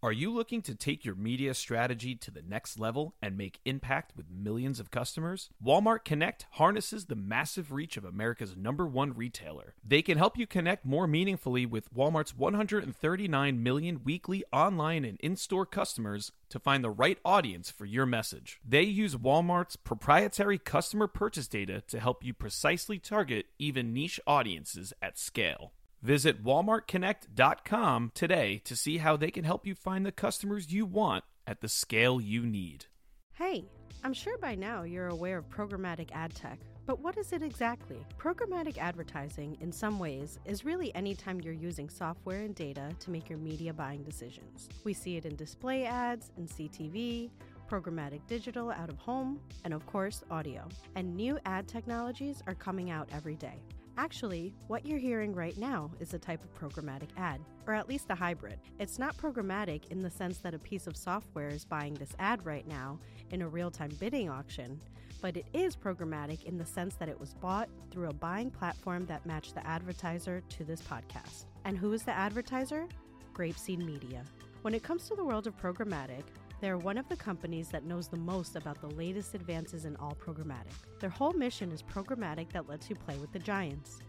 Are you looking to take your media strategy to the next level and make impact with millions of customers? Walmart Connect harnesses the massive reach of America's number one retailer. They can help you connect more meaningfully with Walmart's 139 million weekly online and in store customers to find the right audience for your message. They use Walmart's proprietary customer purchase data to help you precisely target even niche audiences at scale. Visit walmartconnect.com today to see how they can help you find the customers you want at the scale you need. Hey, I'm sure by now you're aware of programmatic ad tech, but what is it exactly? Programmatic advertising, in some ways, is really anytime you're using software and data to make your media buying decisions. We see it in display ads, in CTV, programmatic digital out of home, and of course, audio. And new ad technologies are coming out every day. Actually, what you're hearing right now is a type of programmatic ad, or at least a hybrid. It's not programmatic in the sense that a piece of software is buying this ad right now in a real time bidding auction, but it is programmatic in the sense that it was bought through a buying platform that matched the advertiser to this podcast. And who is the advertiser? Grapeseed Media. When it comes to the world of programmatic, they are one of the companies that knows the most about the latest advances in all programmatic. Their whole mission is programmatic that lets you play with the giants.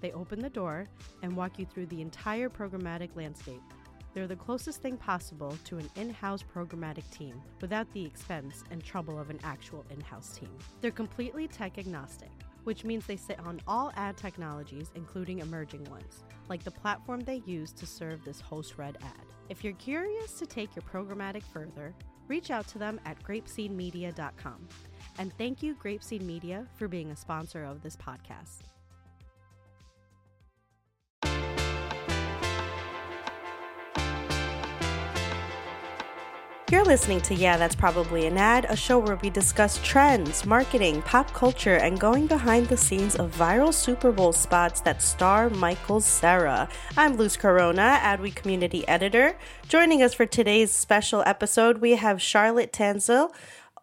They open the door and walk you through the entire programmatic landscape. They're the closest thing possible to an in house programmatic team without the expense and trouble of an actual in house team. They're completely tech agnostic, which means they sit on all ad technologies, including emerging ones, like the platform they use to serve this host read ad. If you're curious to take your programmatic further, reach out to them at grapeseedmedia.com. And thank you, Grapeseed Media, for being a sponsor of this podcast. You're listening to Yeah, That's Probably an Ad, a show where we discuss trends, marketing, pop culture, and going behind the scenes of viral Super Bowl spots that star Michael Cera. I'm Luz Corona, Adweek community editor. Joining us for today's special episode, we have Charlotte Tansill,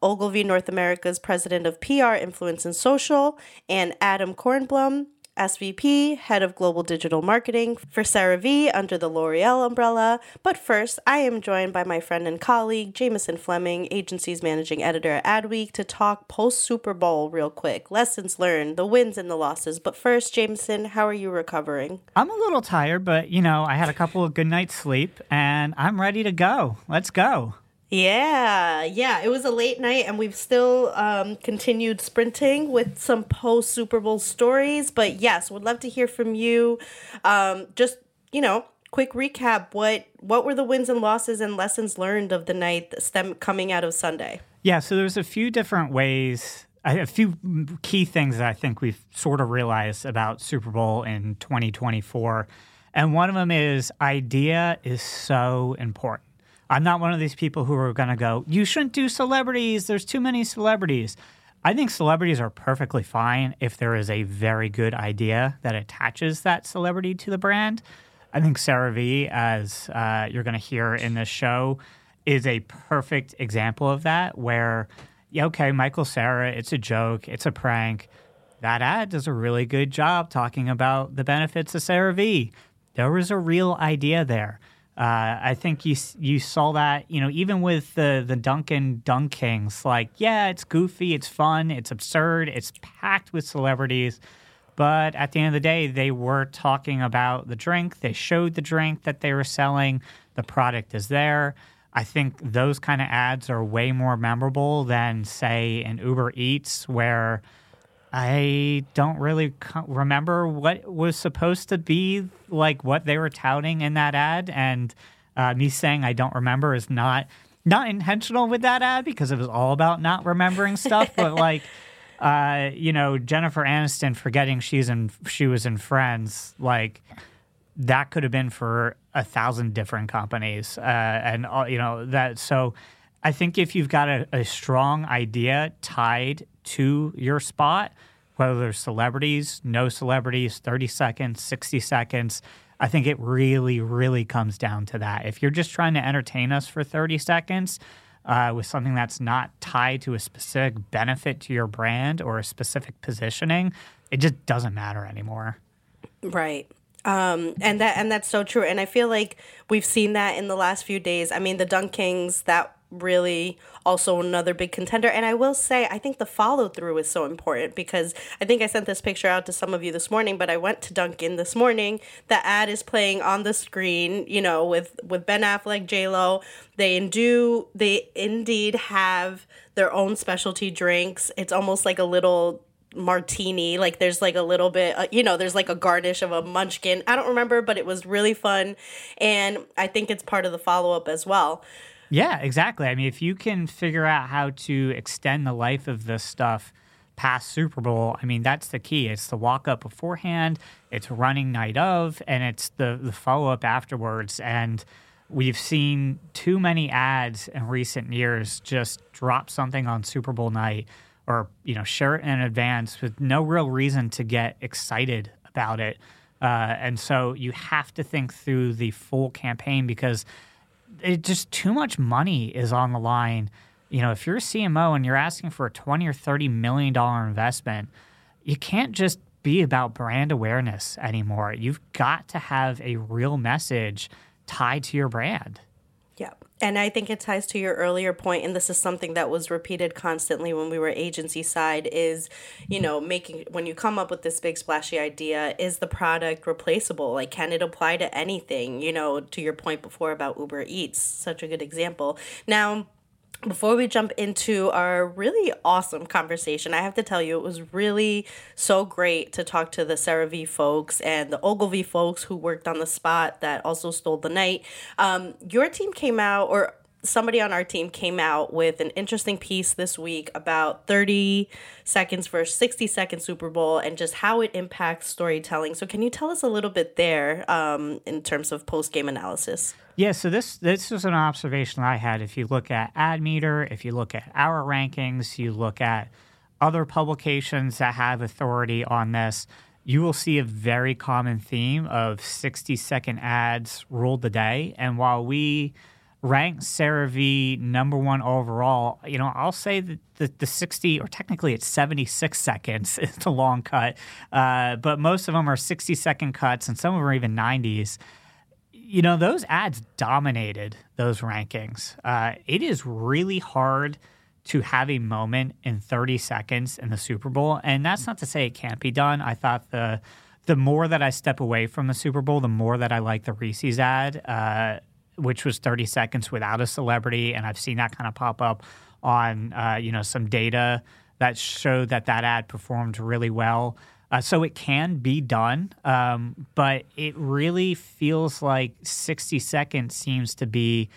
Ogilvy North America's president of PR, Influence, and Social, and Adam Kornblum, SVP, Head of Global Digital Marketing for CeraVe under the L'Oreal umbrella. But first, I am joined by my friend and colleague, Jameson Fleming, agency's managing editor at Adweek, to talk post Super Bowl real quick. Lessons learned, the wins and the losses. But first, Jameson, how are you recovering? I'm a little tired, but you know, I had a couple of good nights' sleep and I'm ready to go. Let's go. Yeah, yeah. It was a late night, and we've still um, continued sprinting with some post Super Bowl stories. But yes, would love to hear from you. Um, just you know, quick recap. What what were the wins and losses and lessons learned of the night stem coming out of Sunday? Yeah, so there's a few different ways. A few key things that I think we've sort of realized about Super Bowl in 2024. And one of them is idea is so important. I'm not one of these people who are going to go, you shouldn't do celebrities. There's too many celebrities. I think celebrities are perfectly fine if there is a very good idea that attaches that celebrity to the brand. I think Cera CeraVe, as uh, you're going to hear in this show, is a perfect example of that. Where, yeah, okay, Michael Cera, it's a joke, it's a prank. That ad does a really good job talking about the benefits of Cera CeraVe. There was a real idea there. Uh, I think you you saw that you know even with the the Dunkin' Dunkings, like yeah, it's goofy, it's fun, it's absurd, it's packed with celebrities, but at the end of the day, they were talking about the drink. They showed the drink that they were selling. The product is there. I think those kind of ads are way more memorable than say an Uber Eats where I don't really remember what was supposed to be like what they were touting in that ad, and uh, me saying I don't remember is not not intentional with that ad because it was all about not remembering stuff. but like, uh, you know, Jennifer Aniston forgetting she's in she was in Friends, like that could have been for a thousand different companies, uh, and uh, you know that so. I think if you've got a, a strong idea tied to your spot, whether there's celebrities, no celebrities, 30 seconds, 60 seconds. I think it really, really comes down to that. If you're just trying to entertain us for 30 seconds uh, with something that's not tied to a specific benefit to your brand or a specific positioning, it just doesn't matter anymore. Right. Um, and that and that's so true. And I feel like we've seen that in the last few days. I mean, the Dunkings that really also another big contender. And I will say, I think the follow through is so important because I think I sent this picture out to some of you this morning, but I went to Dunkin' this morning. The ad is playing on the screen, you know, with with Ben Affleck, J Lo. They do they indeed have their own specialty drinks. It's almost like a little martini like there's like a little bit uh, you know there's like a garnish of a munchkin i don't remember but it was really fun and i think it's part of the follow-up as well yeah, exactly. I mean, if you can figure out how to extend the life of this stuff past Super Bowl, I mean, that's the key. It's the walk up beforehand, it's running night of, and it's the, the follow up afterwards. And we've seen too many ads in recent years just drop something on Super Bowl night or, you know, share it in advance with no real reason to get excited about it. Uh, and so you have to think through the full campaign because – it just too much money is on the line. You know, if you're a CMO and you're asking for a 20 or 30 million dollar investment, you can't just be about brand awareness anymore. You've got to have a real message tied to your brand. And I think it ties to your earlier point, and this is something that was repeated constantly when we were agency side is, you know, making when you come up with this big splashy idea, is the product replaceable? Like, can it apply to anything? You know, to your point before about Uber Eats, such a good example. Now, before we jump into our really awesome conversation, I have to tell you, it was really so great to talk to the CeraVe folks and the Ogilvy folks who worked on the spot that also stole the night. Um, your team came out, or somebody on our team came out with an interesting piece this week about 30 seconds versus 60 second Super Bowl and just how it impacts storytelling. So, can you tell us a little bit there um, in terms of post game analysis? Yeah, so this this was an observation I had. If you look at Admeter, if you look at our rankings, you look at other publications that have authority on this, you will see a very common theme of 60 second ads ruled the day. And while we rank CeraVe number one overall, you know, I'll say that the, the 60, or technically it's 76 seconds is the long cut, uh, but most of them are 60 second cuts and some of them are even 90s you know, those ads dominated those rankings. Uh, it is really hard to have a moment in 30 seconds in the Super Bowl. And that's not to say it can't be done. I thought the the more that I step away from the Super Bowl, the more that I like the Reese's ad, uh, which was 30 seconds without a celebrity. And I've seen that kind of pop up on, uh, you know, some data that showed that that ad performed really well. Uh, so it can be done, um, but it really feels like 60 seconds seems to be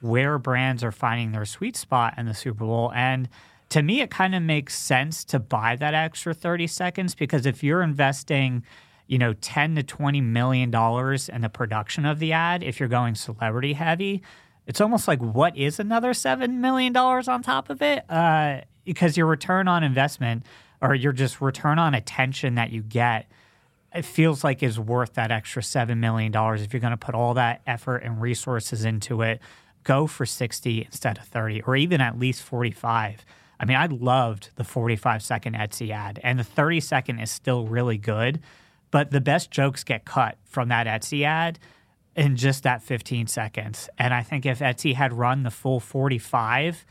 where brands are finding their sweet spot in the Super Bowl. And to me, it kind of makes sense to buy that extra 30 seconds because if you're investing, you know, 10 to 20 million dollars in the production of the ad, if you're going celebrity heavy, it's almost like what is another $7 million on top of it? Uh, because your return on investment – or your just return on attention that you get it feels like is worth that extra $7 million if you're going to put all that effort and resources into it. Go for 60 instead of 30 or even at least 45 i mean i loved the 45 second etsy ad and the 30 second is still really good but the best jokes get cut from that etsy ad in just that 15 seconds and i think if etsy had run the full 45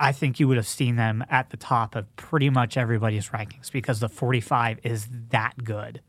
I think you would have seen them at the top of pretty much everybody's rankings because the 45 is that good.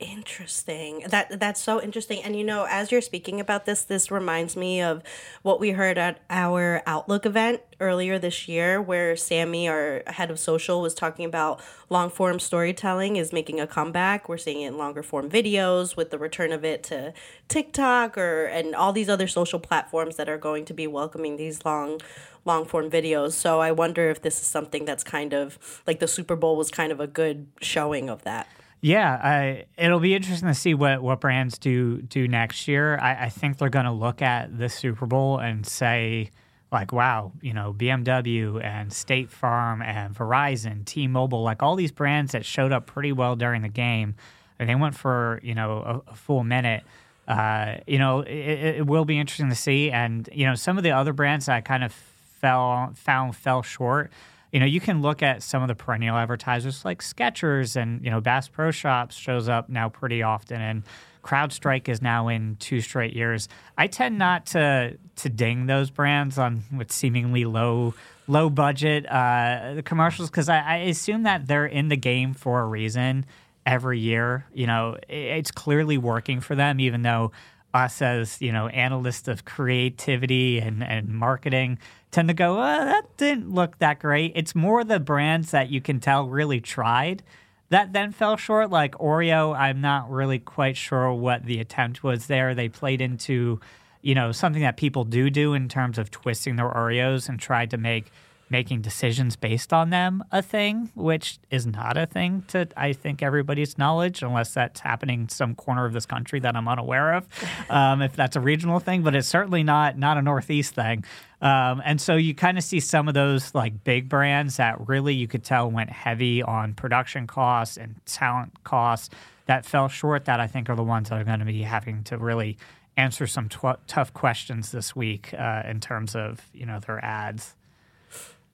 Interesting. That that's so interesting. And you know, as you're speaking about this, this reminds me of what we heard at our Outlook event earlier this year, where Sammy, our head of social, was talking about long form storytelling is making a comeback. We're seeing it in longer form videos with the return of it to TikTok or and all these other social platforms that are going to be welcoming these long long form videos. So I wonder if this is something that's kind of like the Super Bowl was kind of a good showing of that. Yeah, I, it'll be interesting to see what, what brands do do next year. I, I think they're going to look at the Super Bowl and say, like wow, you know, BMW and State Farm and Verizon, T-Mobile, like all these brands that showed up pretty well during the game, and they went for you know a, a full minute. Uh, you know, it, it, will be interesting to see, and you know, some of the other brands that I kind of fell found fell short. You know, you can look at some of the perennial advertisers like Skechers and you know Bass Pro Shops shows up now pretty often, and CrowdStrike is now in two straight years. I tend not to to ding those brands on with seemingly low low budget uh, commercials because I, I assume that they're in the game for a reason every year. You know, it's clearly working for them, even though us as you know analysts of creativity and, and marketing tend to go, that didn't look that great. It's more the brands that you can tell really tried that then fell short. Like Oreo, I'm not really quite sure what the attempt was there. They played into, you know, something that people do do in terms of twisting their Oreos and tried to make making decisions based on them a thing, which is not a thing to I think everybody's knowledge, unless that's happening in some corner of this country that I'm unaware of. Um, if that's a regional thing, but it's certainly not not a Northeast thing. Um, and so you kind of see some of those like big brands that really you could tell went heavy on production costs and talent costs that fell short. That I think are the ones that are going to be having to really answer some tw- tough questions this week uh, in terms of you know their ads.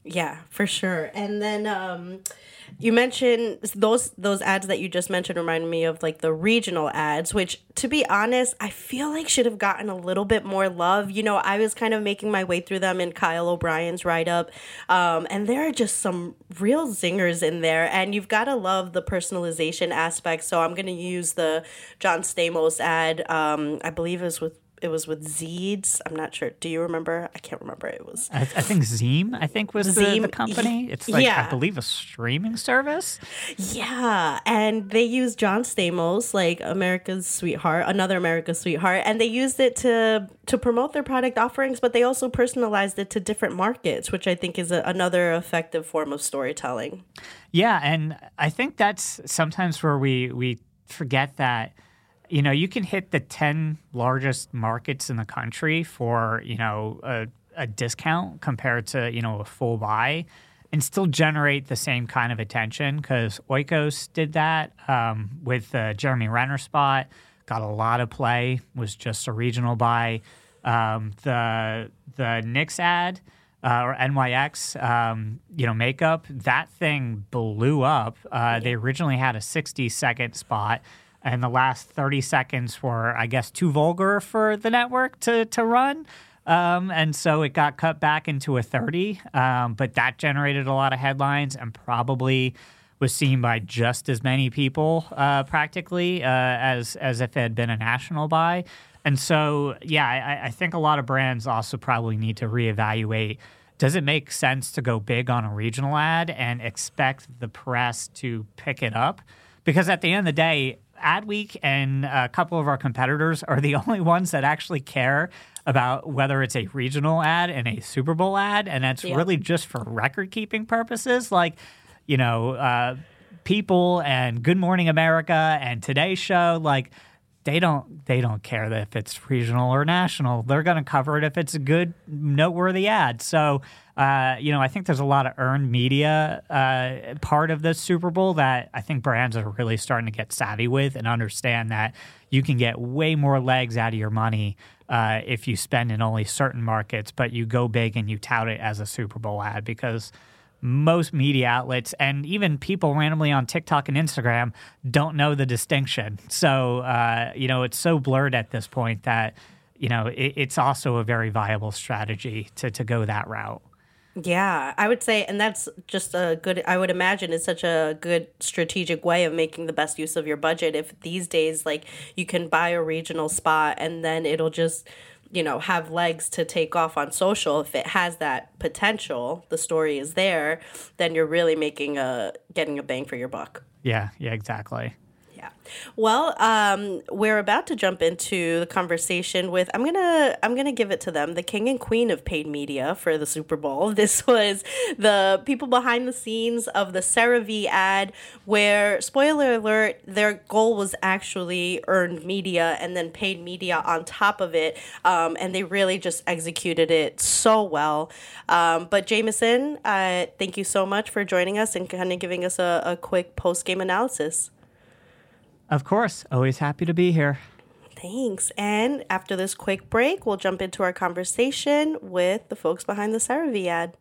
Yeah, for sure. And then um, you mentioned those those ads that you just mentioned remind me of like the regional ads, which to be honest, I feel like should have gotten a little bit more love. You know, I was kind of making my way through them in Kyle O'Brien's write up, um, and there are just some real zingers in there. And you've got to love the personalization aspect. So I'm gonna use the John Stamos ad. Um, I believe it was with it was with Zeeds. I'm not sure. Do you remember? I can't remember. It was. I, I think Zeem. I think was the, the, company. It's like yeah. I believe a streaming service. Yeah, and they used John Stamos, like America's sweetheart, another America's sweetheart, and they used it to to promote their product offerings, but they also personalized it to different markets, which I think is a, another effective form of storytelling. Yeah, and I think that's sometimes where we we forget that you know, you can hit the 10 largest markets in the country for, you know, a, a discount compared to, you know, a full buy and still generate the same kind of attention because Oikos did that um, with the Jeremy Renner spot, got a lot of play, was just a regional buy. Um, the the Knicks ad uh, or NYX, um, you know, makeup, that thing blew up. Uh, they originally had a 60 second spot and the last 30 seconds were, I guess, too vulgar for the network to, to run. Um, and so it got cut back into a 30, um, but that generated a lot of headlines and probably was seen by just as many people uh, practically uh, as, as if it had been a national buy. And so, yeah, I, I think a lot of brands also probably need to reevaluate does it make sense to go big on a regional ad and expect the press to pick it up? Because at the end of the day, Adweek and a couple of our competitors are the only ones that actually care about whether it's a regional ad and a Super Bowl ad, and that's yeah. really just for record keeping purposes. Like, you know, uh, People and Good Morning America and Today Show, like they don't they don't care if it's regional or national. They're going to cover it if it's a good noteworthy ad. So uh, you know, I think there's a lot of earned media uh, part of the Super Bowl that I think brands are really starting to get savvy with and understand that you can get way more legs out of your money uh, if you spend in only certain markets, but you go big and you tout it as a Super Bowl ad because most media outlets and even people randomly on TikTok and Instagram don't know the distinction. So, uh, you know, it's so blurred at this point that, you know, it, it's also a very viable strategy to, to go that route. Yeah, I would say, and that's just a good, I would imagine it's such a good strategic way of making the best use of your budget. If these days, like, you can buy a regional spot and then it'll just, you know, have legs to take off on social. If it has that potential, the story is there, then you're really making a, getting a bang for your buck. Yeah, yeah, exactly. Yeah. Well, um, we're about to jump into the conversation with I'm gonna I'm gonna give it to them, the king and queen of paid media for the Super Bowl. This was the people behind the scenes of the CeraVe ad, where spoiler alert, their goal was actually earned media and then paid media on top of it, um, and they really just executed it so well. Um, but Jameson, uh, thank you so much for joining us and kind of giving us a, a quick post game analysis. Of course. Always happy to be here. Thanks. And after this quick break, we'll jump into our conversation with the folks behind the CeraVe ad.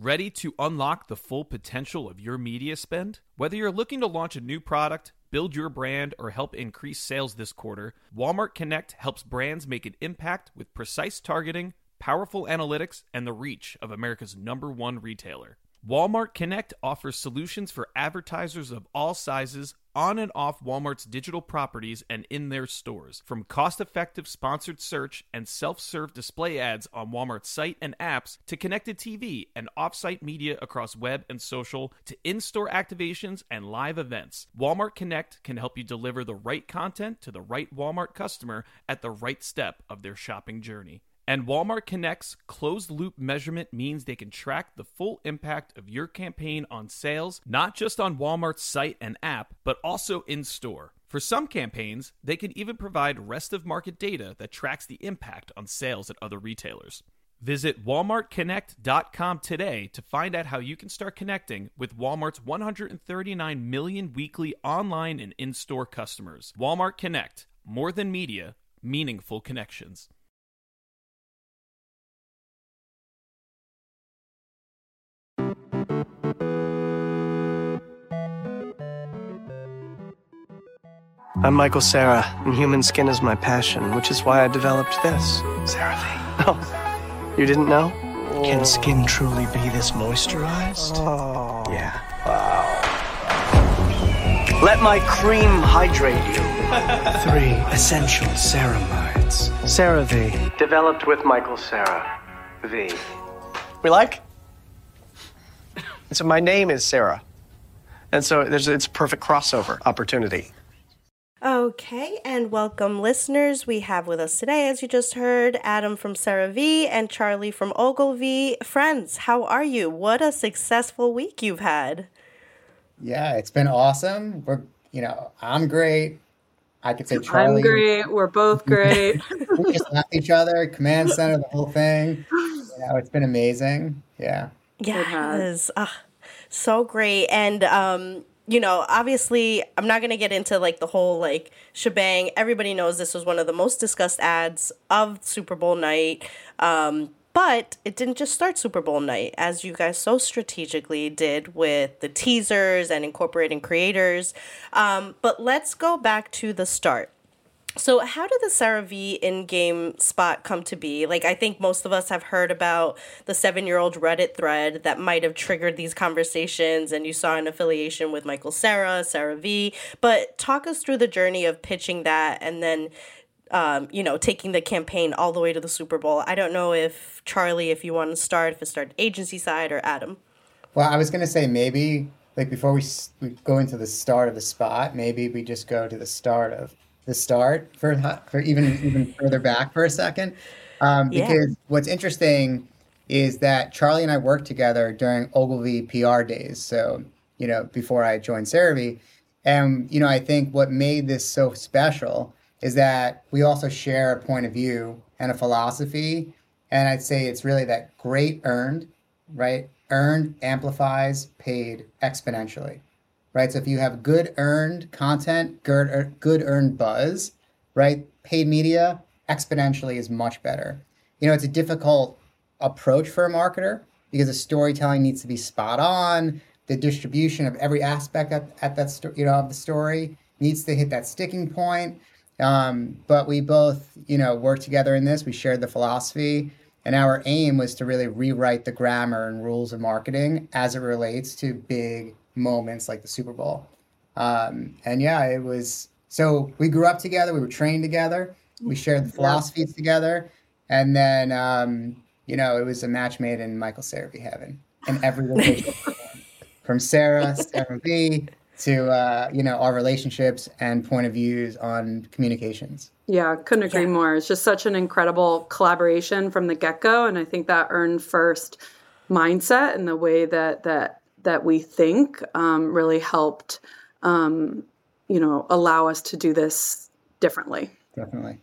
Ready to unlock the full potential of your media spend? Whether you're looking to launch a new product, build your brand, or help increase sales this quarter, Walmart Connect helps brands make an impact with precise targeting, powerful analytics, and the reach of America's number one retailer. Walmart Connect offers solutions for advertisers of all sizes on and off Walmart's digital properties and in their stores. From cost effective sponsored search and self serve display ads on Walmart's site and apps to connected TV and off site media across web and social to in store activations and live events. Walmart Connect can help you deliver the right content to the right Walmart customer at the right step of their shopping journey. And Walmart Connect's closed loop measurement means they can track the full impact of your campaign on sales, not just on Walmart's site and app, but also in store. For some campaigns, they can even provide rest of market data that tracks the impact on sales at other retailers. Visit walmartconnect.com today to find out how you can start connecting with Walmart's 139 million weekly online and in store customers. Walmart Connect, more than media, meaningful connections. I'm Michael Cera, and human skin is my passion, which is why I developed this. CeraVe. Oh, you didn't know? Can oh. skin truly be this moisturized? Oh. Yeah. Wow. Let my cream hydrate you. Three essential ceramides. CeraVe. Developed with Michael Cera. V. We like? so my name is Cera. And so there's it's a perfect crossover opportunity. Okay, and welcome listeners. We have with us today, as you just heard, Adam from CeraVe and Charlie from Ogilvy. Friends, how are you? What a successful week you've had. Yeah, it's been awesome. We're, you know, I'm great. I could say Charlie. I'm great. We're both great. we just left each other, command center, the whole thing. You know, it's been amazing. Yeah. Yes. Ah, so great. And um, you know, obviously, I'm not going to get into like the whole like shebang. Everybody knows this was one of the most discussed ads of Super Bowl night. Um, but it didn't just start Super Bowl night, as you guys so strategically did with the teasers and incorporating creators. Um, but let's go back to the start. So, how did the CeraVe in game spot come to be? Like, I think most of us have heard about the seven year old Reddit thread that might have triggered these conversations, and you saw an affiliation with Michael Cera, Cera CeraVe. But talk us through the journey of pitching that and then, um, you know, taking the campaign all the way to the Super Bowl. I don't know if Charlie, if you want to start, if it started agency side or Adam. Well, I was going to say maybe, like, before we, we go into the start of the spot, maybe we just go to the start of the start for for even even further back for a second, um, Yeah. because what's interesting is that Charlie and I worked together during Ogilvy PR days. So you know before I joined CeraVe, and you know I think what made this so special is that we also share a point of view and a philosophy, and I'd say it's really that great earned, right? Earned amplifies paid exponentially right? So if you have good earned content, good er, good earned buzz, right? Paid media exponentially is much better. You know, it's a difficult approach for a marketer because the storytelling needs to be spot on. The distribution of every aspect at, at that sto- you know of the story needs to hit that sticking point. Um, but we both, you know, worked together in this. We shared the philosophy, and our aim was to really rewrite the grammar and rules of marketing as it relates to big moments like the Super Bowl. Um, and yeah, it was so we grew up together, we were trained together, we shared the philosophies together, and then um, you know it was a match made in Michael CeraVe heaven in every location. from Cera, Sarah V, to uh, you know our relationships and point of views on communications. Yeah, couldn't agree yeah. more. It's just such an incredible collaboration from the get go, and I think that earned first mindset and the way that that that we think um, really helped, um, you know, allow us to do this differently. Definitely.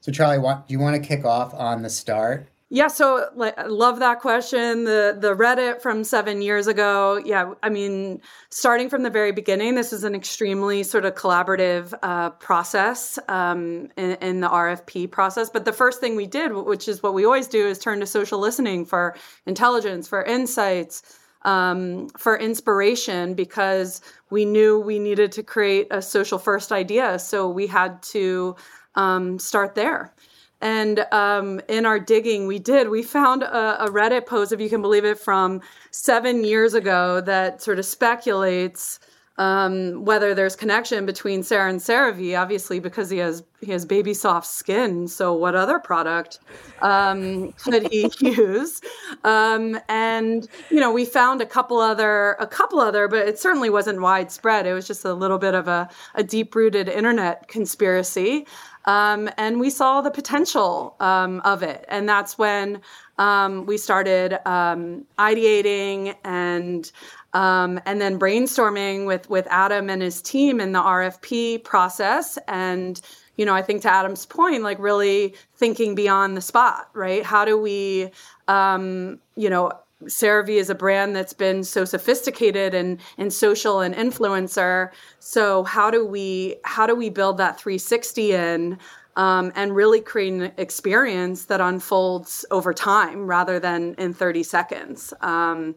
So, Charlie, what, do you want to kick off on the start yeah, so like I love that question. The the Reddit from 7 years ago. Yeah, I mean, starting from the very beginning, this is an extremely sort of collaborative uh, process um, in, in, the RFP process. But the first thing we did, which is what we always do, is turn to social listening for intelligence, for insights, um, for inspiration, because we knew we needed to create a social first idea. So we had to um, start there. And um, in our digging, we did. We found a, a, Reddit post, if you can believe it, from seven years ago that sort of speculates um, whether there's connection between Cera and CeraVe. Obviously, because he has he has baby soft skin. So, what other product um, could he use? Um, and you know, we found a couple other a couple other, but it certainly wasn't widespread. It was just a little bit of a, a deep rooted internet conspiracy. Um, and we saw the potential um, of it. And that's when um, we started um, ideating and um, and then brainstorming with with Adam and his team in the RFP process. And you know, I think to Adam's point, like really thinking beyond the spot, right? How do we, um, you know, CeraVe is a brand that's been so sophisticated and and social and influencer. So how do we how do we build that 360 in um, and really create an experience that unfolds over time rather than in 30 seconds? Um,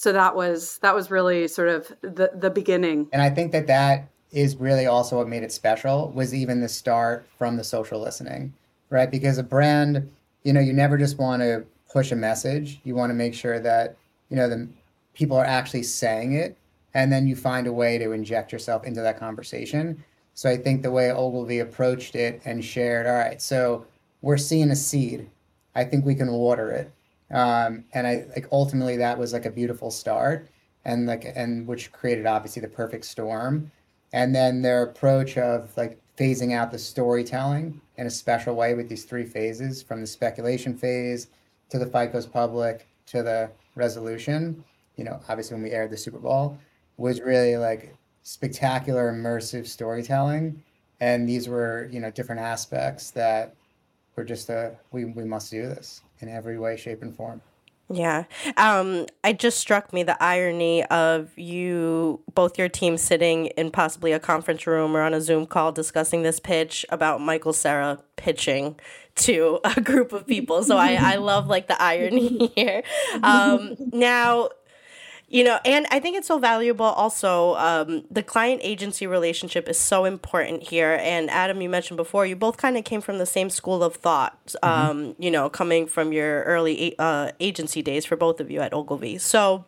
so that was that was really sort of the the beginning. And I think that that is really also what made it special was even the start from the social listening, right? Because a brand, you know, you never just want to push a message. You want to make sure that you know the people are actually saying it, and then you find a way to inject yourself into that conversation. So I think the way Ogilvy approached it and shared, all right, so we're seeing a seed. I think we can water it, um, and I like ultimately that was like a beautiful start, and like and which created obviously the perfect storm, and then their approach of like phasing out the storytelling in a special way with these three phases from the speculation phase to the fight goes public to the resolution, you know, obviously when we aired the Super Bowl, was really like spectacular immersive storytelling. And these were, you know, different aspects that were just a we, we must do this in every way, shape, and form. Yeah. Um, it just struck me the irony of you, both your team sitting in possibly a conference room or on a Zoom call discussing this pitch about Michael Cera pitching to a group of people. So I, I love like the irony here. Um, now, you know and i think it's so valuable also um, the client agency relationship is so important here and adam you mentioned before you both kind of came from the same school of thought mm-hmm. um, mm-hmm. you know coming from your early uh, agency days for both of you at ogilvy so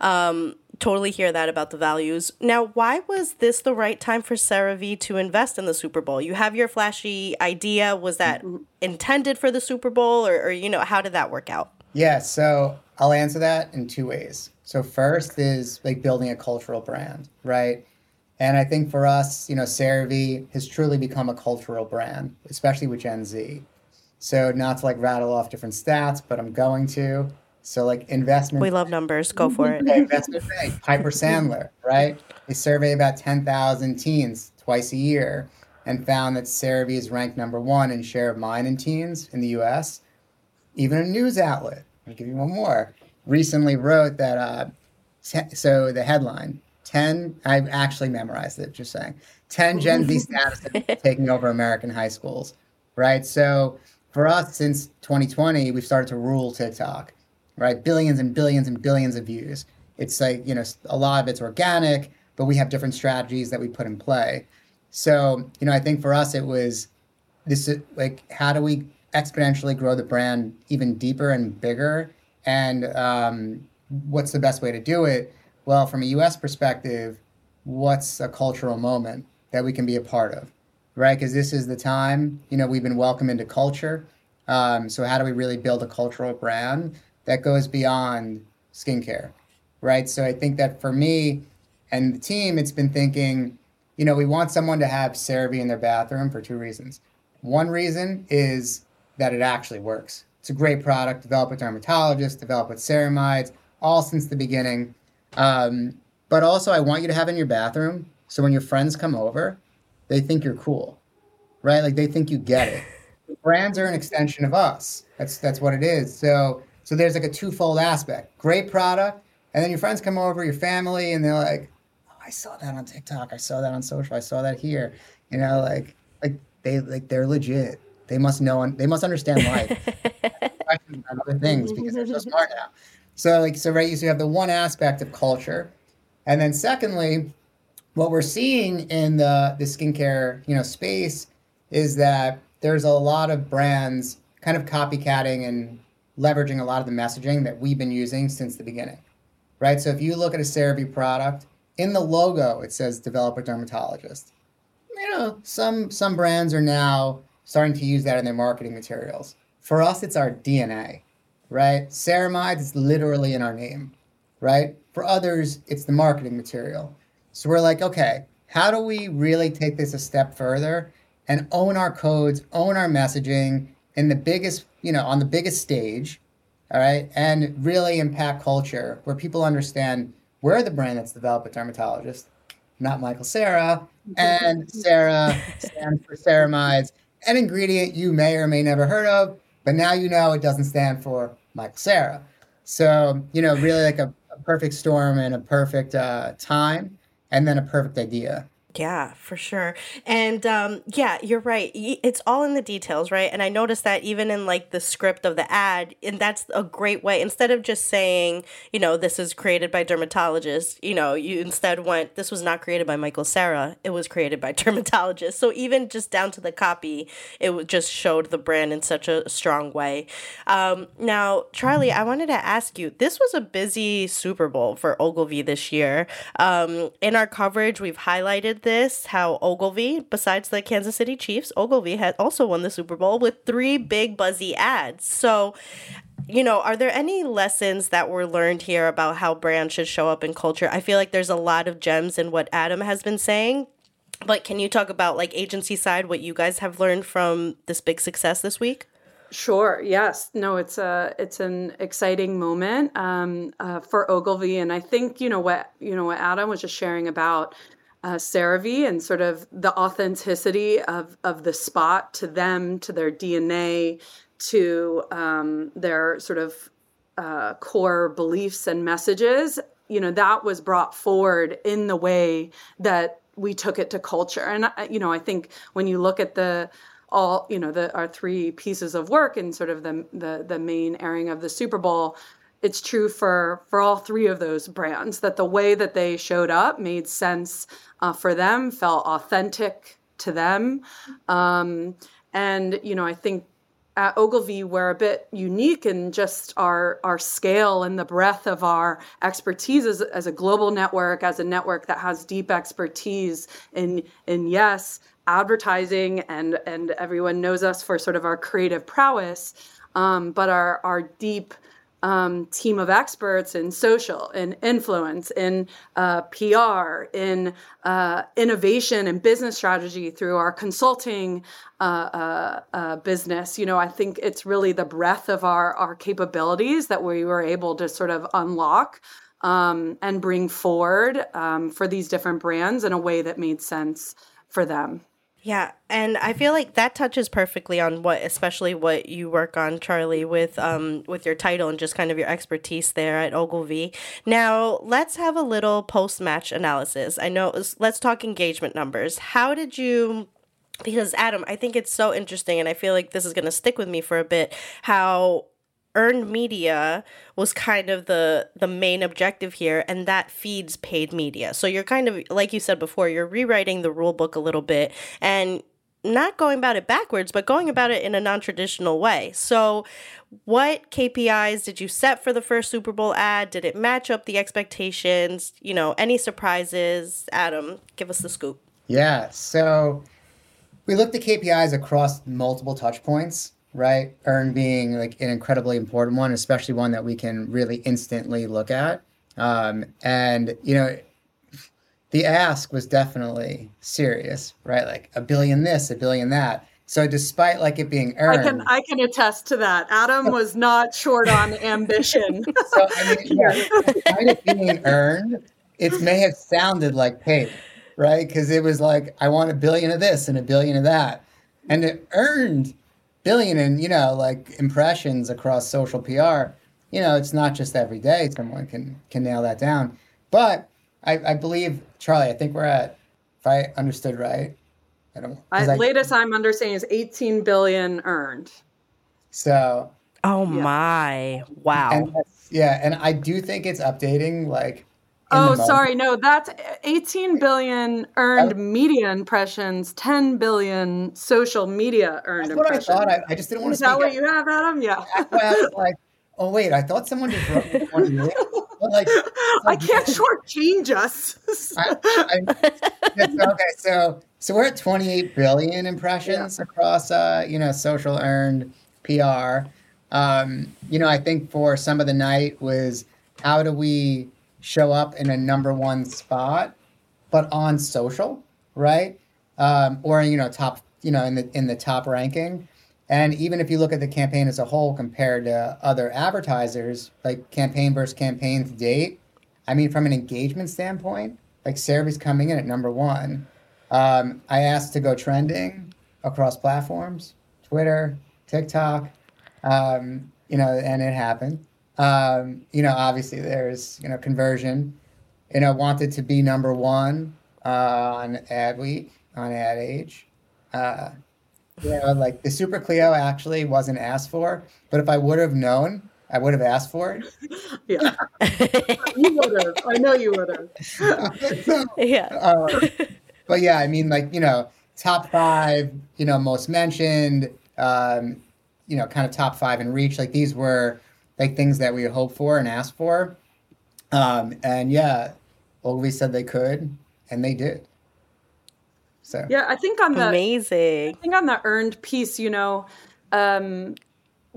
um, totally hear that about the values. Now, why was this the right time for CeraVe to invest in the Super Bowl? You have your flashy idea. Was that mm-hmm. intended for the Super Bowl, or, or, you know, how did that work out? Yeah, so I'll answer that in two ways. So first is like building a cultural brand, right? And I think for us, you know, CeraVe has truly become a cultural brand, especially with Gen Z. So not to like rattle off different stats, but I'm going to. So like investment. We love numbers. Go for it. investment bank, Piper Sandler, right? They survey about 10,000 teens twice a year and found that CeraVe is ranked number one in share of mind in teens in the U.S. Even a news outlet I'll give you one more. Recently wrote that, uh, t- so the headline 10, I've actually memorized it, just saying 10 Gen Z status taking over American high schools, right? So for us, since 2020, we've started to rule TikTok, right? Billions and billions and billions of views. It's like, you know, a lot of it's organic, but we have different strategies that we put in play. So, you know, I think for us, it was this, like, how do we exponentially grow the brand even deeper and bigger. And um, what's the best way to do it? Well, from a US perspective, what's a cultural moment that we can be a part of, right? Because this is the time, you know, we've been welcomed into culture. Um, so, how do we really build a cultural brand that goes beyond skincare, right? So I think that for me and the team, it's been thinking, you know, we want someone to have CeraVe in their bathroom for two reasons. One reason is that it actually works. It's a great product, developed with dermatologists, developed with ceramides, all since the beginning. Um, but also, I want you to have it in your bathroom so when your friends come over, they think you're cool, right? Like they think you get it. Brands are an extension of us. That's that's what it is. So so there's like a twofold aspect. Great product, and then your friends come over, your family, and they're like, "Oh, I saw that on TikTok. I saw that on social. I saw that here." You know, like like they like they're legit. They must know. And they must understand life. other things because they're so smart now. So like so right, you have the one aspect of culture, and then secondly, what we're seeing in the the skincare you know space is that there's a lot of brands kind of copycatting and leveraging a lot of the messaging that we've been using since the beginning, right? So if you look at a CeraVe product, in the logo it says developer dermatologist. You know, some some brands are now starting to use that in their marketing materials. For us, it's our DNA, right? Ceramides is literally in our name, right? For others, it's the marketing material. So we're like, okay, how do we really take this a step further and own our codes, own our messaging in the biggest, you know, on the biggest stage, all right, and really impact culture where people understand we're the brand that's developed a dermatologist, not Michael Cera. and Cera stands for ceramides, an ingredient you may or may never heard of, but now you know it doesn't stand for Michael Cera. So, you know, really like a, a perfect storm and a perfect uh, time and then a perfect idea. Yeah, for sure. And um, yeah, you're right. It's all in the details, right? And I noticed that even in like the script of the ad, and that's a great way. Instead of just saying, you know, this is created by dermatologists, you know, you instead went, this was not created by Michael Cera. It was created by dermatologists. So even just down to the copy, it just showed the brand in such a strong way. Um, now, Charlie, I wanted to ask you. This was a busy Super Bowl for Ogilvy this year. Um, in our coverage, we've highlighted this how Ogilvy, besides the Kansas City Chiefs, Ogilvy had also won the Super Bowl with three big buzzy ads. So, you know, are there any lessons that were learned here about how brands should show up in culture? I feel like there's a lot of gems in what Adam has been saying. But can you talk about like agency side, what you guys have learned from this big success this week? Sure. Yes. No. It's a it's an exciting moment um, uh, for Ogilvy, and I think you know what you know what Adam was just sharing about uh, CeraVe and sort of the authenticity of, of the spot to them, to their DNA, to um, their sort of uh, core beliefs and messages, you know, that was brought forward in the way that we took it to culture. And, you know, I think when you look at the, all you know the our three pieces of work and sort of the the the main airing of the Super Bowl it's true for for all three of those brands that the way that they showed up made sense uh, for them felt authentic to them. Um, and you know i think at ogilvy we're a bit unique in just our our scale and the breadth of our expertise as, as a global network as a network that has deep expertise in in yes advertising and and everyone knows us for sort of our creative prowess um, but our our deep um, team of experts in social, in influence, in uh, PR, in uh, innovation and business strategy through our consulting uh, uh, uh, business. You know, I think it's really the breadth of our our capabilities that we were able to sort of unlock. Um, and bring forward um, for these different brands in a way that made sense for them. Yeah, and I feel like that touches perfectly on what, especially what you work on, Charlie, with um with your title and just kind of your expertise there at Ogilvy. Now let's have a little post match analysis. I know. Let's talk engagement numbers. How did you? Because Adam, I think it's so interesting, and I feel like this is going to stick with me for a bit. How earned media was kind of the the main objective here and that feeds paid media. So you're kind of like you said before you're rewriting the rule book a little bit and not going about it backwards but going about it in a non-traditional way. So what KPIs did you set for the first Super Bowl ad? Did it match up the expectations? You know any surprises? Adam give us the scoop. Yeah so we looked at KPIs across multiple touch points right? Earn being like an incredibly important one, especially one that we can really instantly look at. Um, and you know, the ask was definitely serious, right? Like a billion this, a billion that. So despite like it being earned, I can I can attest to that. Adam was not short on ambition. so I mean, yeah, despite it being earned, it may have sounded like paid, right? Because it was like I want a billion of this and a billion of that, and it earned billion and you know like impressions across social PR. You know, it's not just every day someone can can nail that down, but I, I believe Charlie. I think we're at, if I understood right, I don't. I, I, latest I'm understanding is 18 billion earned. So. Oh yeah. my! Wow. And yeah, and I do think it's updating. Like. Oh, sorry. No, that's 18 billion earned media impressions, 10 billion social media earned that's impressions. What I thought. I, I just didn't want is to. Is that what you have, Adam? Yeah. like, oh wait, I thought someone just wrote 20 like, like, I can't shortchange us. I, I, okay, so so we're at 28 billion impressions yeah. across, uh, you know, social earned PR. Um, you know, I think for some of the night was how do we show up in a number one spot, but on social, right? Um, or you know, top, you know, in the in the top ranking. And even if you look at the campaign as a whole compared to other advertisers, like campaign versus campaign to date, I mean, from an engagement standpoint, like CeraVe's coming in at number one. Um, I asked to go trending across platforms, Twitter, TikTok, um, you know, and it happened. Um, you know, obviously there's, you know, conversion. You know, wanted to be number one uh, on Adweek on Ad Age. Uh, you know, like the Super Clio actually wasn't asked for, but if I would have known, I would have asked for it. Yeah, you would have. I know you would have. so, yeah. Uh, but yeah, I mean, like you know, top five, you know, most mentioned, um, you know, kind of top five in reach. Like these were like things that we hope for and ask for. Um, and yeah, Ogilvy said they could, and they did. So yeah, I think on the amazing. I think on the earned piece, you know, um,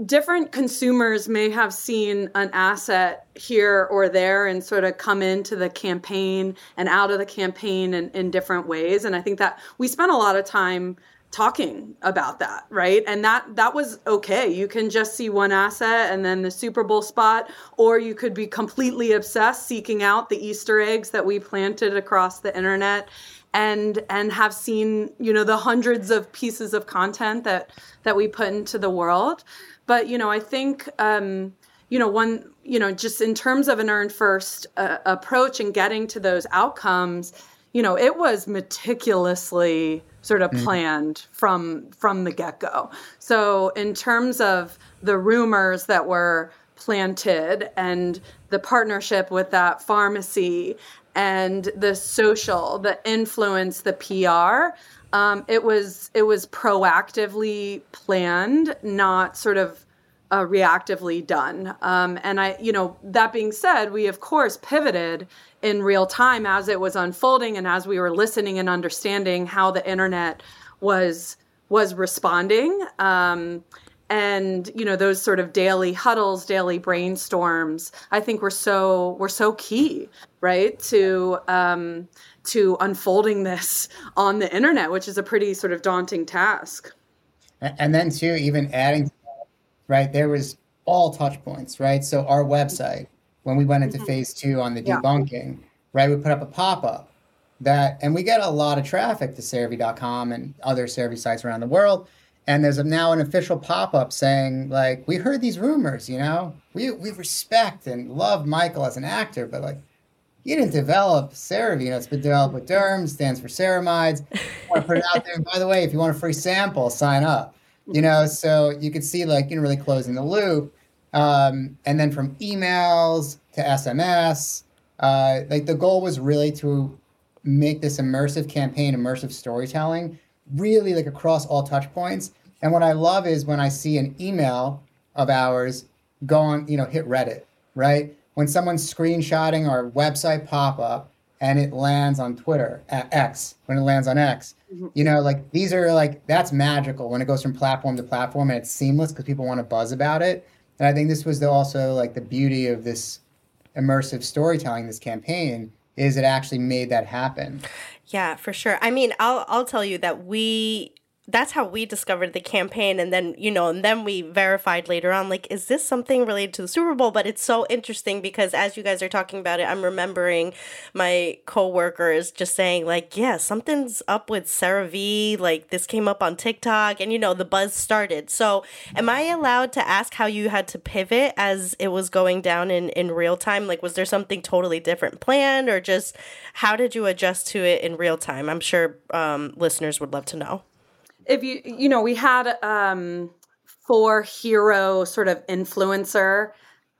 different consumers may have seen an asset here or there and sort of come into the campaign and out of the campaign in, in different ways. And I think that we spent a lot of time talking about that right? And that that was okay. You can just see one asset and then the super bowl spot or you could be completely obsessed seeking out the easter eggs that we planted across the internet and and have seen you know the hundreds of pieces of content that that we put into the world. But you know, I think um, you know one you know just in terms of an earned first uh, approach and getting to those outcomes, you know, it was meticulously sort of mm. planned from from the get go. So in terms of the rumors that were planted and the partnership with that pharmacy and the social, the influence, the PR, um, it was it was proactively planned, not sort of uh, reactively done. Um, and I, you know, that being said, we of course pivoted in real time as it was unfolding and as we were listening and understanding how the internet was was responding. Um, and you know those sort of daily huddles daily brainstorms i think were so were so key right to um, to unfolding this on the internet, which is a pretty sort of daunting task. And then too, even adding, right, there was all touch points, right? So our website, when we went into mm-hmm. phase two on the debunking, yeah. right, we put up a pop-up that, and we get a lot of traffic to CeraVe.com and other CeraVe sites around the world. And there's a, now an official pop-up saying, like, we heard these rumors, you know, we we respect and love Michael as an actor, but like, you didn't develop CeraVe. You know, it's been developed with Derms, stands for ceramides. I want to put it out there. And by the way, if you want a free sample, sign up. You know, so you could see like you know really closing the loop. Um, and then from emails to SMS, uh, like the goal was really to make this immersive campaign, immersive storytelling, really like across all touch points. And what I love is when I see an email of ours go on, you know, hit Reddit, right? when someone's screenshotting our website pop up and it lands on Twitter at X, when it lands on X, mm-hmm. Mm-hmm. you know, like these are like, that's magical when it goes from platform to platform and it's seamless because people want to buzz about it. And I think this was the, also like the beauty of this immersive storytelling, this campaign, is it actually made that happen. Yeah, for sure. I mean, I'll I'll tell you that we that's how we discovered the campaign and then you know and then we verified later on like is this something related to the super bowl? But it's so interesting because as you guys are talking about it i'm remembering my coworkers just saying like yeah something's up with CeraVe like this came up on tiktok and you know the buzz started. So am i allowed to ask how you had to pivot as it was going down in in real time? Like was there something totally different planned or just how did you adjust to it in real time? I'm sure um, listeners would love to know if you you know we had um four hero sort of influencer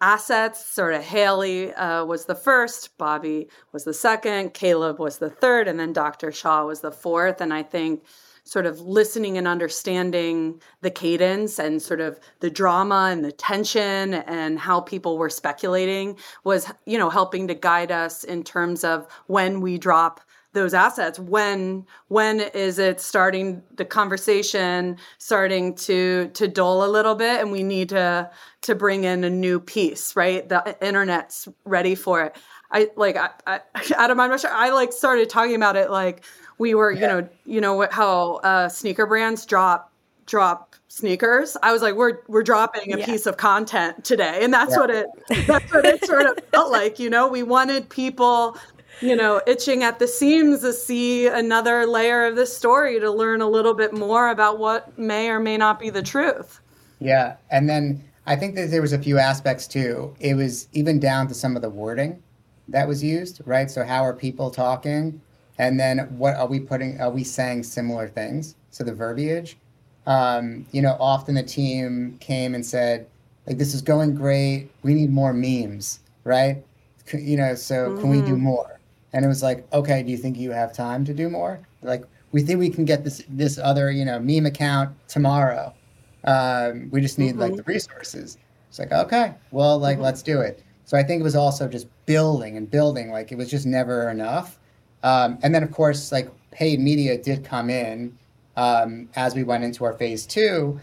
assets. Sort of haley uh, was the first bobby was the second caleb was the third and then dr shaw was the fourth. And i think sort of listening and understanding the cadence and sort of the drama and the tension and how people were speculating was you know helping to guide us in terms of when we drop those assets when when is it starting the conversation starting to to dull a little bit and we need to to bring in a new piece right the internet's ready for it i like i, I adam i'm not sure i like started talking about it like we were yeah. you know you know what how uh sneaker brands drop drop sneakers i was like we're we're dropping a yeah. piece of content today and that's yeah. what it that's what it sort of felt like you know we wanted people you know, itching at the seams to see another layer of this story to learn a little bit more about what may or may not be the truth. Yeah. And then I think that there was a few aspects too. It was even down to some of the wording that was used, right? So how are people talking? And then what are we putting are we saying similar things? So the verbiage. Um, you know, often the team came and said, like, this is going great. We need more memes, right? You know, so mm-hmm. can we do mm-hmm. more? And it was like, okay, do you think you have time to do more? Like, we think we can get this this other you know meme account tomorrow. Um, we just need mm-hmm. like the resources. It's like, okay, well, like mm-hmm. let's do it. So I think it was also just building and building. Like it was just never enough. Um, and then of course, like paid media did come in um, as we went into our phase two,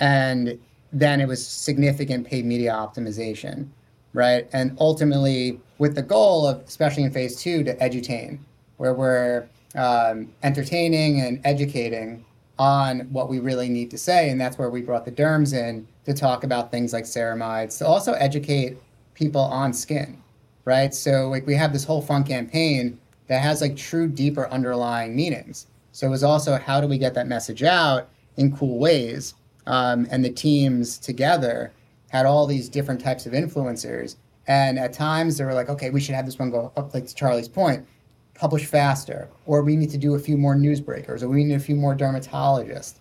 and then it was significant paid media optimization right? And ultimately, with the goal of, especially in phase two, to edutain, where we're um, entertaining and educating on what we really need to say. And that's where we brought the derms in to talk about things like ceramides, to also educate people on skin, right? So, like, we have this whole fun campaign that has like true, deeper underlying meanings. So, it was also how do we get that message out in cool ways? Um, and the teams together had all these different types of influencers. And at times they were like, okay, we should have this one go up, like to Charlie's point, publish faster, or we need to do a few more newsbreakers, or we need a few more dermatologists.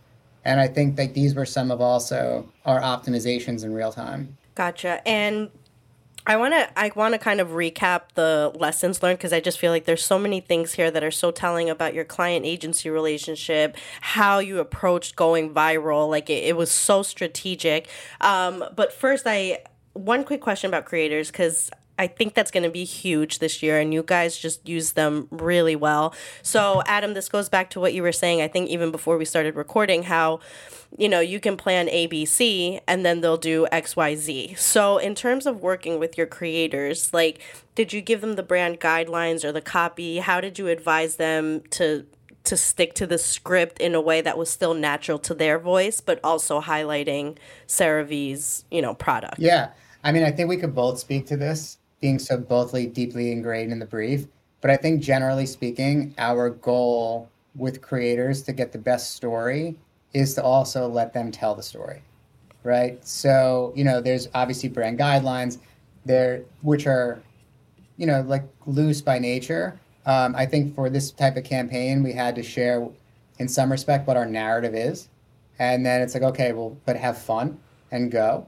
And I think that these were some of also our optimizations in real time. Gotcha. And I want to I want to kind of recap the lessons learned because I just feel like there's so many things here that are so telling about your client agency relationship, how you approached going viral, like it, it was so strategic. Um, but first, I one quick question about creators because I think that's going to be huge this year, and you guys just use them really well. So, Adam, this goes back to what you were saying. I think even before we started recording, how you know, you can plan ABC and then they'll do XYZ. So, in terms of working with your creators, like, did you give them the brand guidelines or the copy? How did you advise them to? to stick to the script in a way that was still natural to their voice but also highlighting CeraVe's, you know, product. Yeah. I mean, I think we could both speak to this being so bothly deeply ingrained in the brief, but I think generally speaking, our goal with creators to get the best story is to also let them tell the story, right? So you know, there's obviously brand guidelines there, which are, you know, like loose by nature. Um, I think for this type of campaign, we had to share, in some respect, what our narrative is, and then it's like, okay, well, but have fun and go.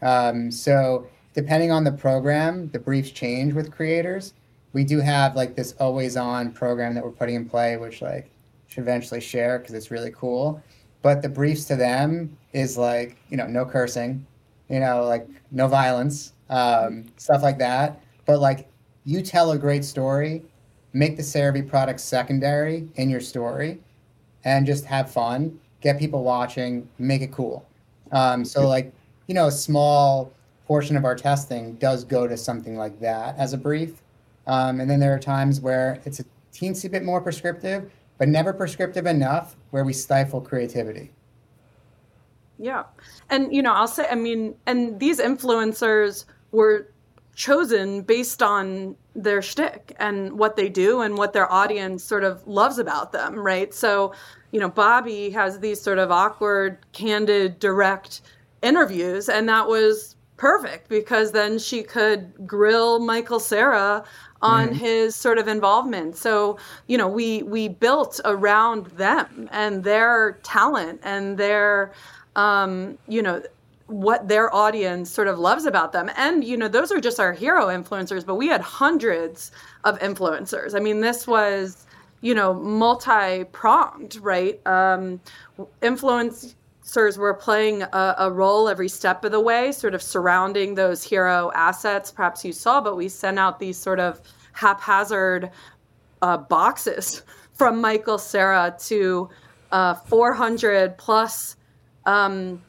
Um, so depending on the program, the briefs change with creators. We do have like this always on program that we're putting in play, which like should eventually share because it's really cool. But the briefs to them is like you know no cursing you know like no violence um, stuff like that. But like you tell a great story make the CeraVe product secondary in your story and just have fun get people watching make it cool. Um, so like you know a small portion of our testing does go to something like that as a brief. Um, and then there are times where it's a teensy bit more prescriptive, but never prescriptive enough where we stifle creativity. Yeah. And, you know, I'll say, I mean, and these influencers were chosen based on their shtick and what they do and what their audience sort of loves about them, right? So, you know, Bobby has these sort of awkward, candid, direct interviews, and that was perfect because then she could grill Michael Cera on mm-hmm. his sort of involvement. So, you know, we we built around them and their talent and their um, you know, what their audience sort of loves about them. And, you know, those are just our hero influencers, but we had hundreds of influencers. I mean, this was, you know, multi pronged, right? Um, influencers were playing a, a, role every step of the way, sort of surrounding those hero assets, perhaps you saw, but we sent out these sort of haphazard uh, boxes from Michael Cera to uh, 400 plus um,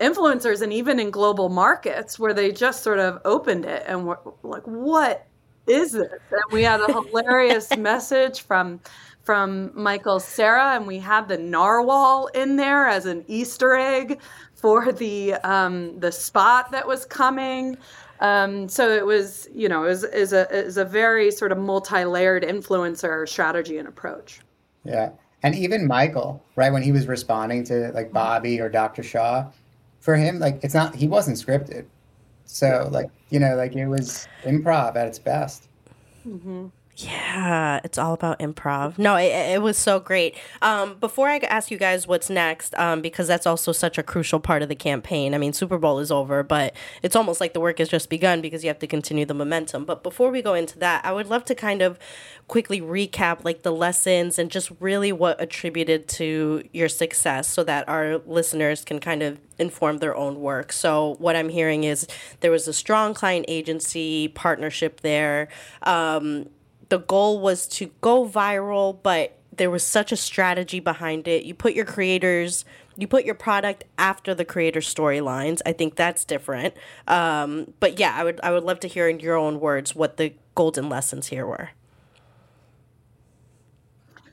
influencers and even in global markets where they just sort of opened it and were like, what is this? And we had a hilarious message from from Michael Cera, and we had the narwhal in there as an Easter egg for the um, the spot that was coming. Um, so it was, you know, is is a is a very sort of multi layered influencer strategy and approach. Yeah, and even Michael, right when he was responding to like Bobby or Dr. Shaw, for him, like it's not he wasn't scripted. So like you know, like it was improv at its best. Mm-hmm. Yeah, it's all about improv. No, it, it was so great. Um, before I ask you guys what's next, um, because that's also such a crucial part of the campaign. I mean, Super Bowl is over, but it's almost like the work has just begun because you have to continue the momentum. But before we go into that, I would love to kind of quickly recap like the lessons and just really what attributed to your success so that our listeners can kind of inform their own work. So what I'm hearing is there was a strong client agency partnership there. Um, the goal was to go viral, but there was such a strategy behind it. You put your creators, you put your product after the creator storylines. I think that's different. Um, but yeah, I would I would love to hear in your own words what the golden lessons here were.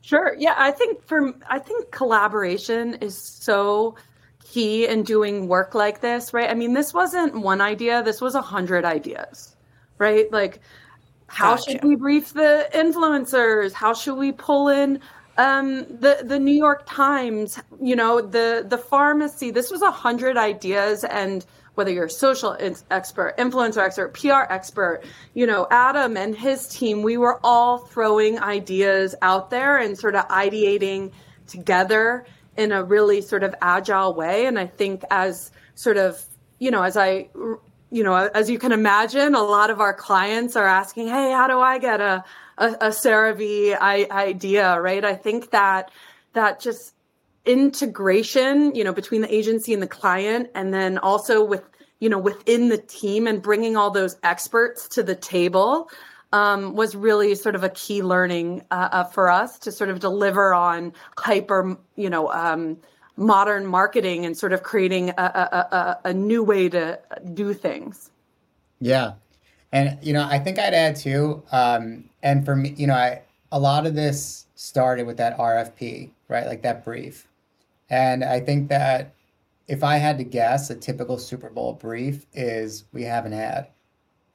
Sure. Yeah, I think for I think collaboration is so key in doing work like this, right? I mean, this wasn't one idea. This was a hundred ideas, right? Like how gotcha. should we brief the influencers? How should we pull in um, the the New York Times? You know, the the pharmacy. This was a hundred ideas, and whether you're a social expert, influencer expert, PR expert, you know, Adam and his team, we were all throwing ideas out there and sort of ideating together in a really sort of agile way. And I think as sort of you know, as I you know, as you can imagine, a lot of our clients are asking, "Hey, how do I get a a, a idea?" Right? I think that that just integration, you know, between the agency and the client, and then also with you know within the team and bringing all those experts to the table um, was really sort of a key learning uh, uh, for us to sort of deliver on hyper, you know. Um, modern marketing and sort of creating a, a, a, a new way to do things. Yeah. And, you know, I think I'd add too, um, and for me, you know, I, a lot of this started with that RFP, right? Like that brief. And I think that if I had to guess, a typical Super Bowl brief is we have an ad.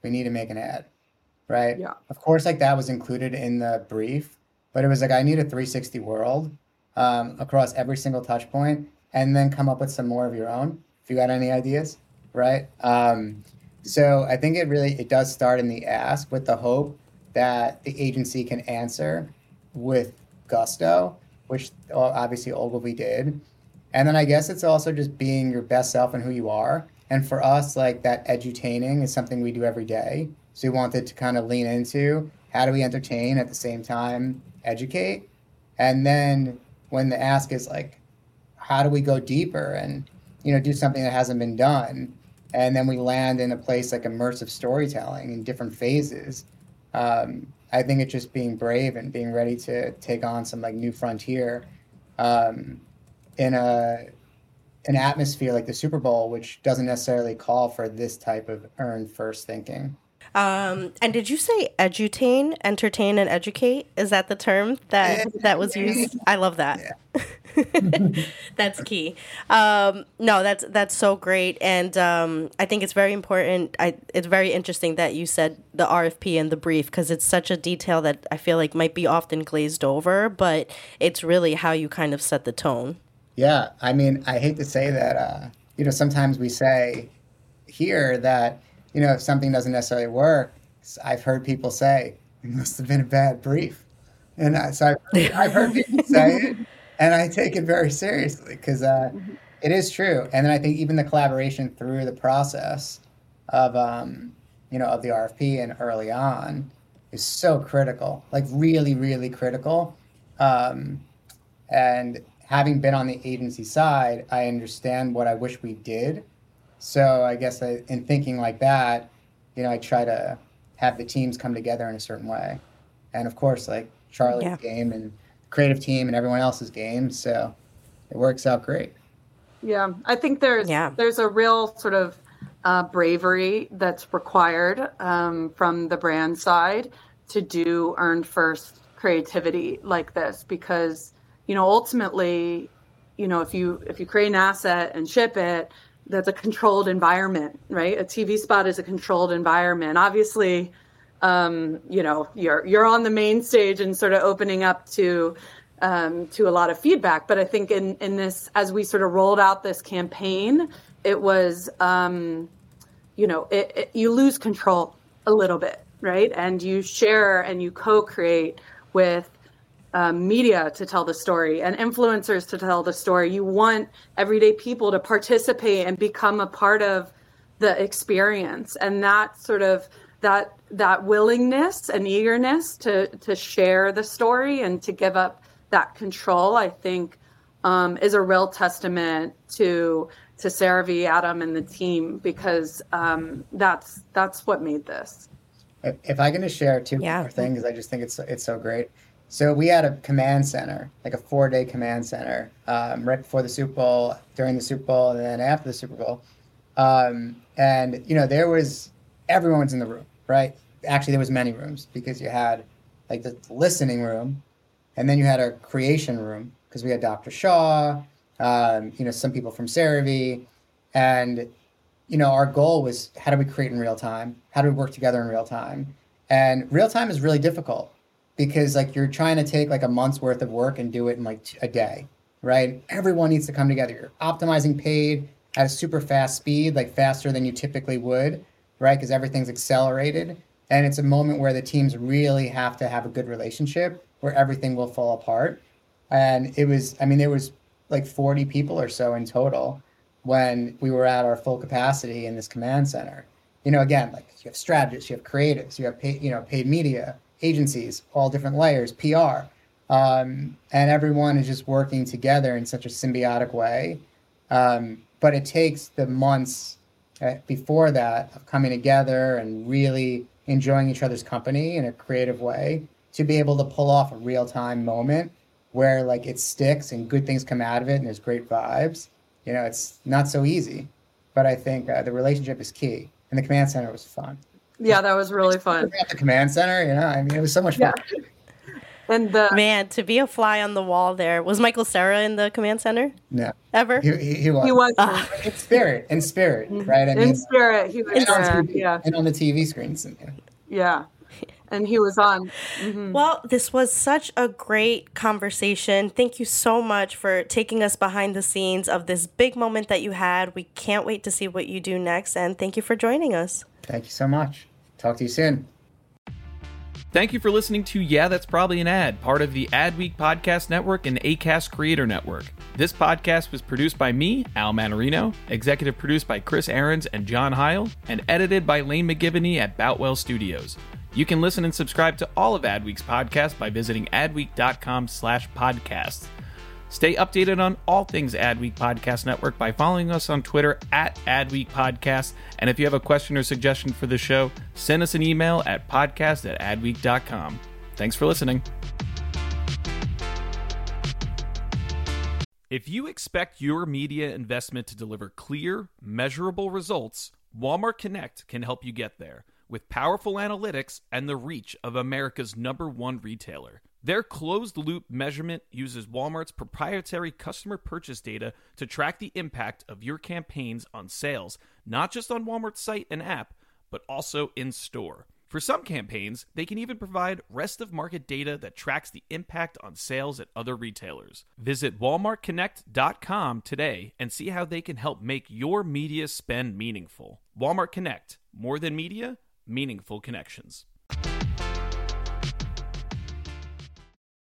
We need to make an ad, right? Yeah. Of course, like that was included in the brief, but it was like, I need a 360 world um, across every single touch point and then come up with some more of your own if you got any ideas right? Um, so i think it really it does start in the ask with the hope that the agency can answer with gusto which obviously ogilvy did. And then i guess it's also just being your best self and who you are. And for us like that edutaining is something we do every day. So we wanted to kind of lean into how do we entertain at the same time educate. And then when the ask is like, how do we go deeper and you know do something that hasn't been done, and then we land in a place like immersive storytelling in different phases. Um, I think it's just being brave and being ready to take on some like new frontier um, in a an atmosphere like the Super Bowl, which doesn't necessarily call for this type of earn first thinking. Um, and did you say edutain, entertain, and educate? Is that the term that that was used? I love that. Yeah. that's key. Um, no, that's that's so great, and um, I think it's very important. I, it's very interesting that you said the RFP and the brief because it's such a detail that I feel like might be often glazed over, but it's really how you kind of set the tone. Yeah, I mean, I hate to say that. Uh, you know, sometimes we say here that you know, if something doesn't necessarily work, I've heard people say, it must have been a bad brief. And I, so I've, I've heard people say it, and I take it very seriously because uh, mm-hmm. it is true. And then I think even the collaboration through the process of, um, you know, of the RFP and early on is so critical, like really, really critical. Um, and having been on the agency side, I understand what I wish we did so I guess I, in thinking like that, you know, I try to have the teams come together in a certain way, and of course, like Charlie's yeah. game and creative team and everyone else's game. So it works out great. Yeah, I think there's yeah. there's a real sort of uh, bravery that's required um, from the brand side to do earn first creativity like this because you know ultimately you know if you if you create an asset and ship it that's a controlled environment, right? A TV spot is a controlled environment. Obviously, um, you know, you're you're on the main stage and sort of opening up to um, to a lot of feedback. But I think in in this, as we sort of rolled out this campaign, it was, um, you know, it, it, you lose control a little bit, right? And you share and you co-create with um, media to tell the story and influencers to tell the story. You want everyday people to participate and become a part of the experience, and that sort of that that willingness and eagerness to to share the story and to give up that control, I think, um, is a real testament to to CeraVe. Adam, and the team because um, that's that's what made this. If I can just share two yeah. more things, I just think it's it's so great. So we had a command center, like a four day command center, um, right before the Super Bowl, during the Super Bowl, and then after the Super Bowl. Um, and you know, there was everyone was in the room, right? Actually, there was many rooms because you had like the listening room, and then you had a creation room because we had Dr. Shaw, um, you know, some people from CeraVe, and you know, our goal was how do we create in real time? How do we work together in real time? And real time is really difficult because like you're trying to take like a month's worth of work and do it in like a day, right? Everyone needs to come together. You're optimizing paid at a super fast speed, like faster than you typically would, right? Because everything's accelerated. And it's a moment where the teams really have to have a good relationship where everything will fall apart. And it was, I mean, there was like 40 people or so in total when we were at our full capacity in this command center. You know, again, like you have strategists, you have creatives, you have paid, you know, paid media, agencies, all different layers, PR. Um, and everyone is just working together in such a symbiotic way. Um, but it takes the months uh, before that of coming together and really enjoying each other's company in a creative way to be able to pull off a real time moment where like it sticks and good things come out of it and there's great vibes. You know, it's not so easy, but I think uh, the relationship is key. And the command center was fun. Yeah, that was really fun. At the command center, you know, I mean, it was so much fun. Yeah. And the man to be a fly on the wall there was Michael Cera in the command center. No, ever. He, he, he was. He was uh, in spirit. In spirit, mm-hmm. right? I in mean, spirit, he was. And yeah, and on the TV screens. And, yeah. and he was on. Mm-hmm. Well, this was such a great conversation. Thank you so much for taking us behind the scenes of this big moment that you had. We can't wait to see what you do next, and thank you for joining us. Thank you so much. Talk to you soon. Thank you for listening to Yeah, That's Probably an Ad, part of the Adweek Podcast Network and ACAST Creator Network. This podcast was produced by me, Al Manarino, executive produced by Chris Ahrens and John Heil, and edited by Lane McGivney at Boutwell Studios. You can listen and subscribe to all of Adweek's podcasts by visiting adweek.com slash podcasts. Stay updated on all things Adweek Podcast Network by following us on Twitter at Adweek Podcast. And if you have a question or suggestion for the show, send us an email at podcast at adweek.com. Thanks for listening. If you expect your media investment to deliver clear, measurable results, Walmart Connect can help you get there with powerful analytics and the reach of America's number one retailer. Their closed loop measurement uses Walmart's proprietary customer purchase data to track the impact of your campaigns on sales, not just on Walmart's site and app, but also in store. For some campaigns, they can even provide rest of market data that tracks the impact on sales at other retailers. Visit walmartconnect.com today and see how they can help make your media spend meaningful. Walmart Connect, more than media, meaningful connections.